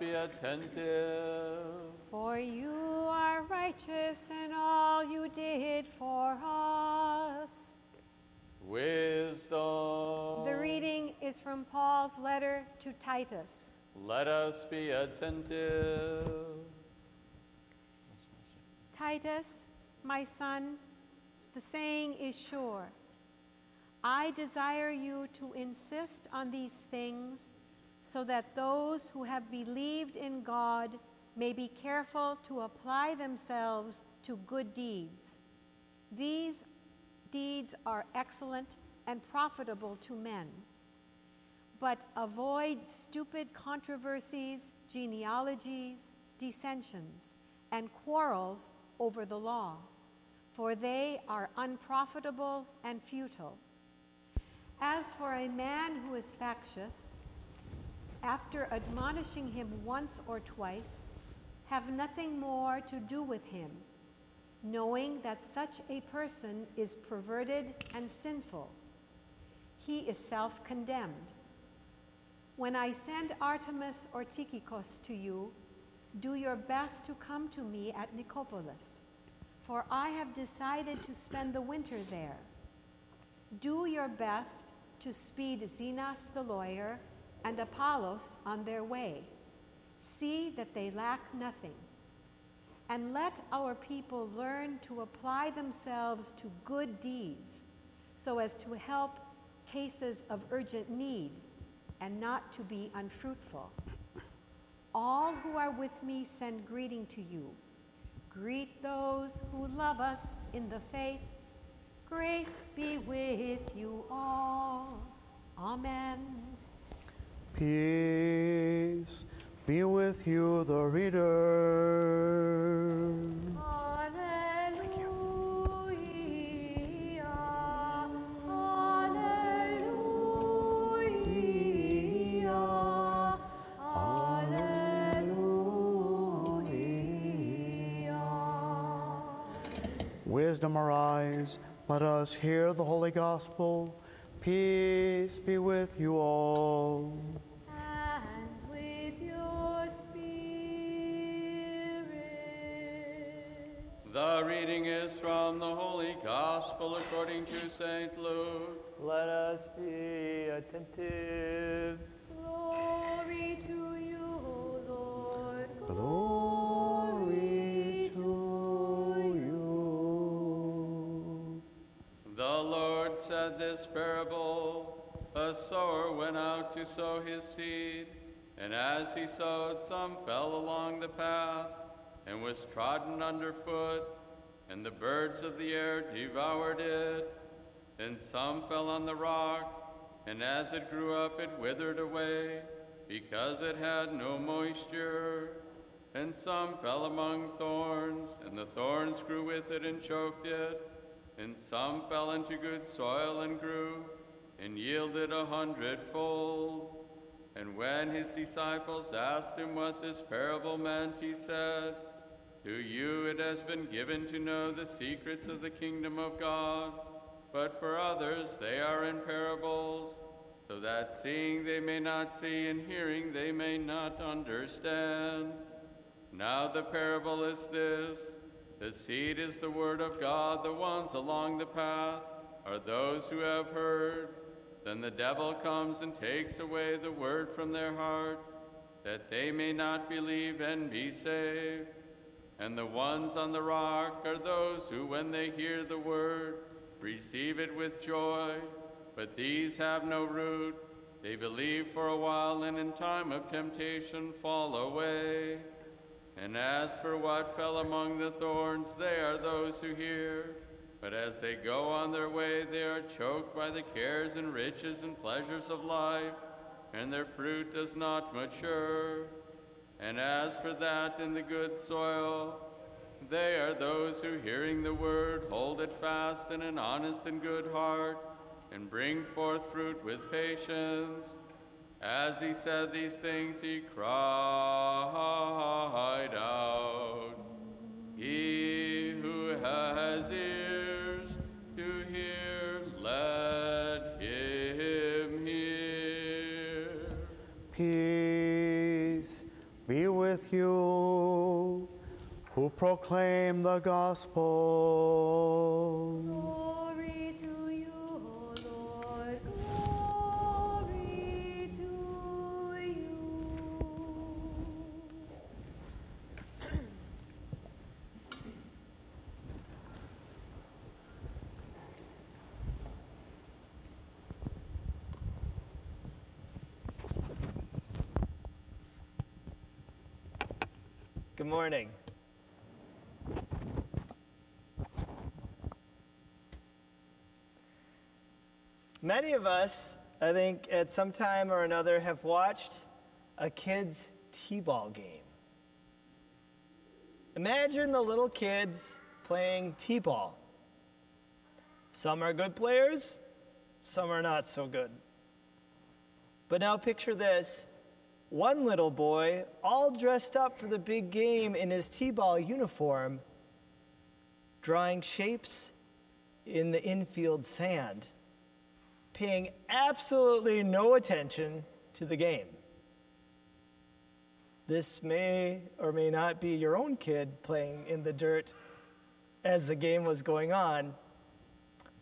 be attentive. For you are righteous in all you did for us. Wisdom. The reading is from Paul's letter to Titus. Let us be attentive. Titus, my son, the saying is sure. I desire you to insist on these things so that those who have believed in God may be careful to apply themselves to good deeds. These deeds are excellent and profitable to men. But avoid stupid controversies, genealogies, dissensions, and quarrels over the law, for they are unprofitable and futile. As for a man who is factious, after admonishing him once or twice, have nothing more to do with him, knowing that such a person is perverted and sinful. He is self condemned. When I send Artemas or Tychicus to you, do your best to come to me at Nicopolis, for I have decided to spend the winter there. Do your best to speed Zenas the lawyer and Apollos on their way. See that they lack nothing. And let our people learn to apply themselves to good deeds so as to help cases of urgent need and not to be unfruitful. All who are with me send greeting to you. Greet those who love us in the faith. Grace be with you all. Amen. Peace be with you, the reader. Wisdom arise, let us hear the holy gospel. Peace be with you all. Reading is from the Holy Gospel according to St. Luke. Let us be attentive. Glory to you, O Lord. Glory to you. The Lord said this parable A sower went out to sow his seed, and as he sowed, some fell along the path and was trodden underfoot, and the birds of the air devoured it. And some fell on the rock, and as it grew up, it withered away, because it had no moisture. And some fell among thorns, and the thorns grew with it and choked it. And some fell into good soil and grew, and yielded a hundredfold. And when his disciples asked him what this parable meant, he said, To you it has been given to know the secrets of the kingdom of God, but for others they are in parables, so that seeing they may not see, and hearing they may not understand. Now the parable is this the seed is the word of God, the ones along the path are those who have heard. Then the devil comes and takes away the word from their hearts, that they may not believe and be saved. And the ones on the rock are those who, when they hear the word, receive it with joy. But these have no root. They believe for a while, and in time of temptation fall away. And as for what fell among the thorns, they are those who hear. But as they go on their way, they are choked by the cares and riches and pleasures of life, and their fruit does not mature. And as for that in the good soil, they are those who, hearing the word, hold it fast in an honest and good heart, and bring forth fruit with patience. As he said these things, he cried out, proclaim the gospel. Glory to you, O Lord. Glory to you. Good morning. Many of us, I think, at some time or another, have watched a kid's t ball game. Imagine the little kids playing t ball. Some are good players, some are not so good. But now picture this one little boy, all dressed up for the big game in his t ball uniform, drawing shapes in the infield sand, paying absolutely no attention to the game. This may or may not be your own kid playing in the dirt as the game was going on.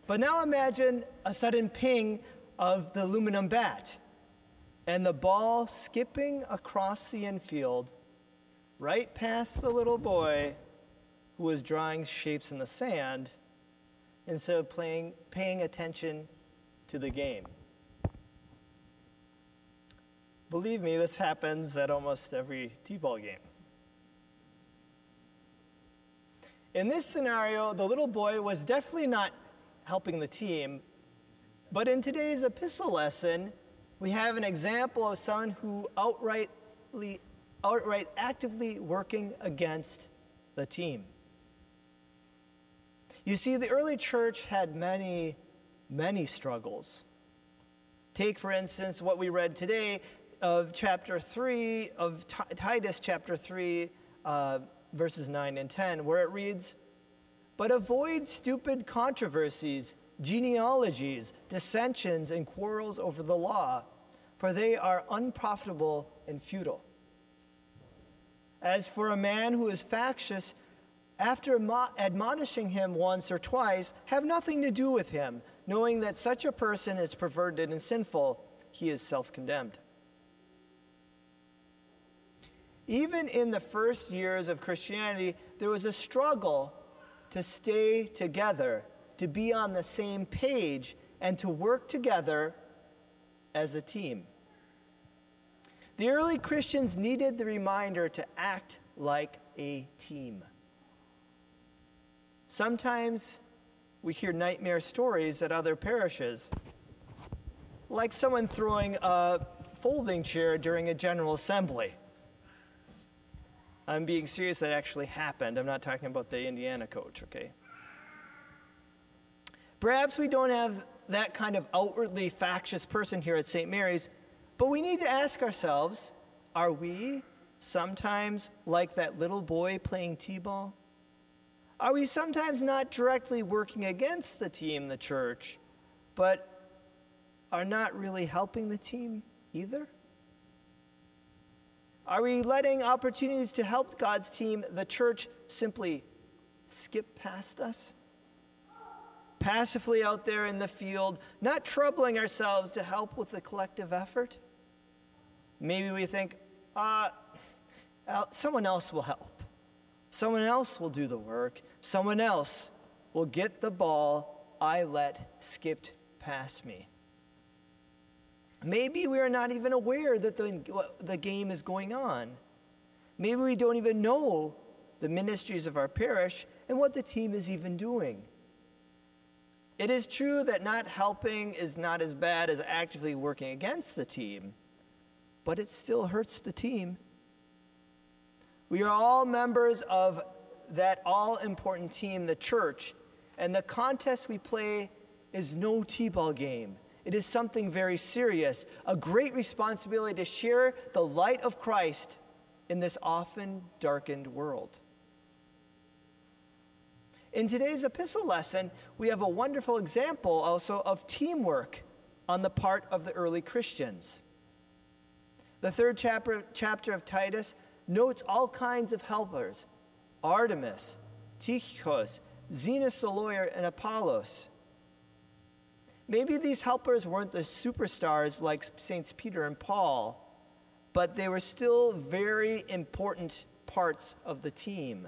But now imagine a sudden ping of the aluminum bat and the ball skipping across the infield right past the little boy who was drawing shapes in the sand instead of playing, paying attention to the game. Believe me, this happens at almost every T ball game. In this scenario, the little boy was definitely not helping the team, but in today's epistle lesson, we have an example of someone who outrightly, outright actively working against the team. You see, the early church had many, many struggles. Take, for instance, what we read today of chapter 3 of T- Titus, chapter 3, uh, verses 9 and 10, where it reads, But avoid stupid controversies, genealogies, dissensions, and quarrels over the law, for they are unprofitable and futile. As for a man who is factious, after admo- admonishing him once or twice, have nothing to do with him, knowing that such a person is perverted and sinful, he is self condemned. Even in the first years of Christianity, there was a struggle to stay together, to be on the same page, and to work together as a team. The early Christians needed the reminder to act like a team. Sometimes we hear nightmare stories at other parishes, like someone throwing a folding chair during a general assembly. I'm being serious, that actually happened. I'm not talking about the Indiana coach, okay? Perhaps we don't have that kind of outwardly factious person here at St. Mary's, but we need to ask ourselves are we sometimes like that little boy playing t ball? Are we sometimes not directly working against the team, the church, but are not really helping the team either? Are we letting opportunities to help God's team, the church, simply skip past us? Passively out there in the field, not troubling ourselves to help with the collective effort? Maybe we think, uh, someone else will help. Someone else will do the work. Someone else will get the ball I let skipped past me. Maybe we are not even aware that the, the game is going on. Maybe we don't even know the ministries of our parish and what the team is even doing. It is true that not helping is not as bad as actively working against the team, but it still hurts the team. We are all members of that all important team, the church, and the contest we play is no T ball game. It is something very serious, a great responsibility to share the light of Christ in this often darkened world. In today's epistle lesson, we have a wonderful example also of teamwork on the part of the early Christians. The third chapter, chapter of Titus notes all kinds of helpers Artemas, Tychicus, Zenas the lawyer, and Apollos. Maybe these helpers weren't the superstars like Saints Peter and Paul, but they were still very important parts of the team.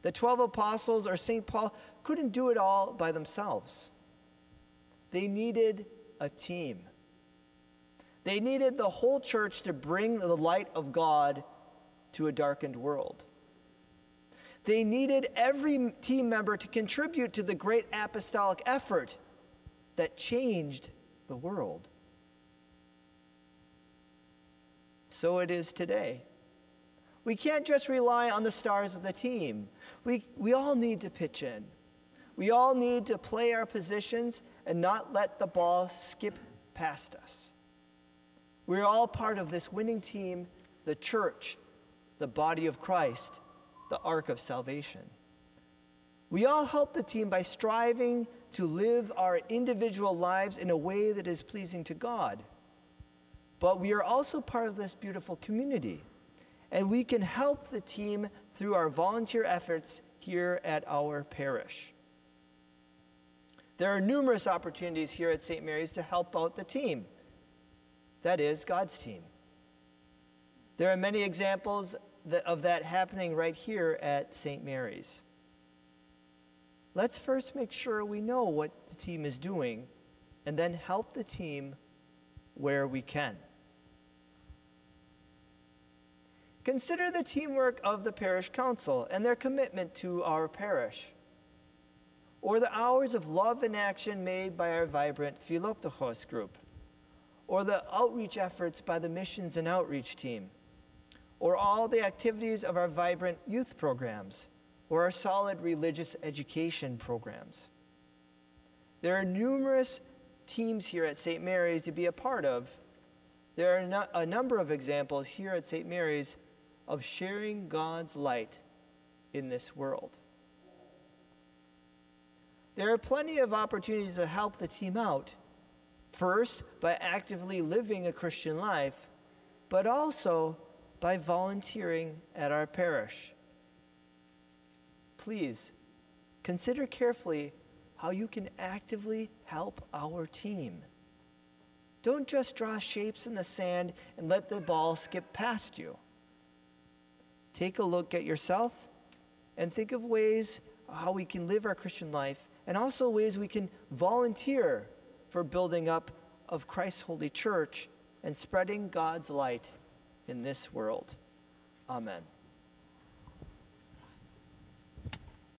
The 12 apostles or St. Paul couldn't do it all by themselves. They needed a team. They needed the whole church to bring the light of God to a darkened world. They needed every team member to contribute to the great apostolic effort that changed the world. So it is today. We can't just rely on the stars of the team. We, we all need to pitch in. We all need to play our positions and not let the ball skip past us. We're all part of this winning team, the church, the body of Christ, the ark of salvation. We all help the team by striving to live our individual lives in a way that is pleasing to God. But we are also part of this beautiful community, and we can help the team through our volunteer efforts here at our parish. There are numerous opportunities here at St. Mary's to help out the team. That is God's team. There are many examples of that happening right here at St. Mary's. Let's first make sure we know what the team is doing and then help the team where we can. Consider the teamwork of the parish council and their commitment to our parish, or the hours of love and action made by our vibrant Philoptochos group, or the outreach efforts by the missions and outreach team, or all the activities of our vibrant youth programs, or our solid religious education programs. There are numerous teams here at St. Mary's to be a part of. There are no, a number of examples here at St. Mary's of sharing God's light in this world. There are plenty of opportunities to help the team out. First, by actively living a Christian life, but also by volunteering at our parish. Please consider carefully how you can actively help our team. Don't just draw shapes in the sand and let the ball skip past you. Take a look at yourself and think of ways how we can live our Christian life and also ways we can volunteer for building up of Christ's holy church and spreading God's light in this world. Amen.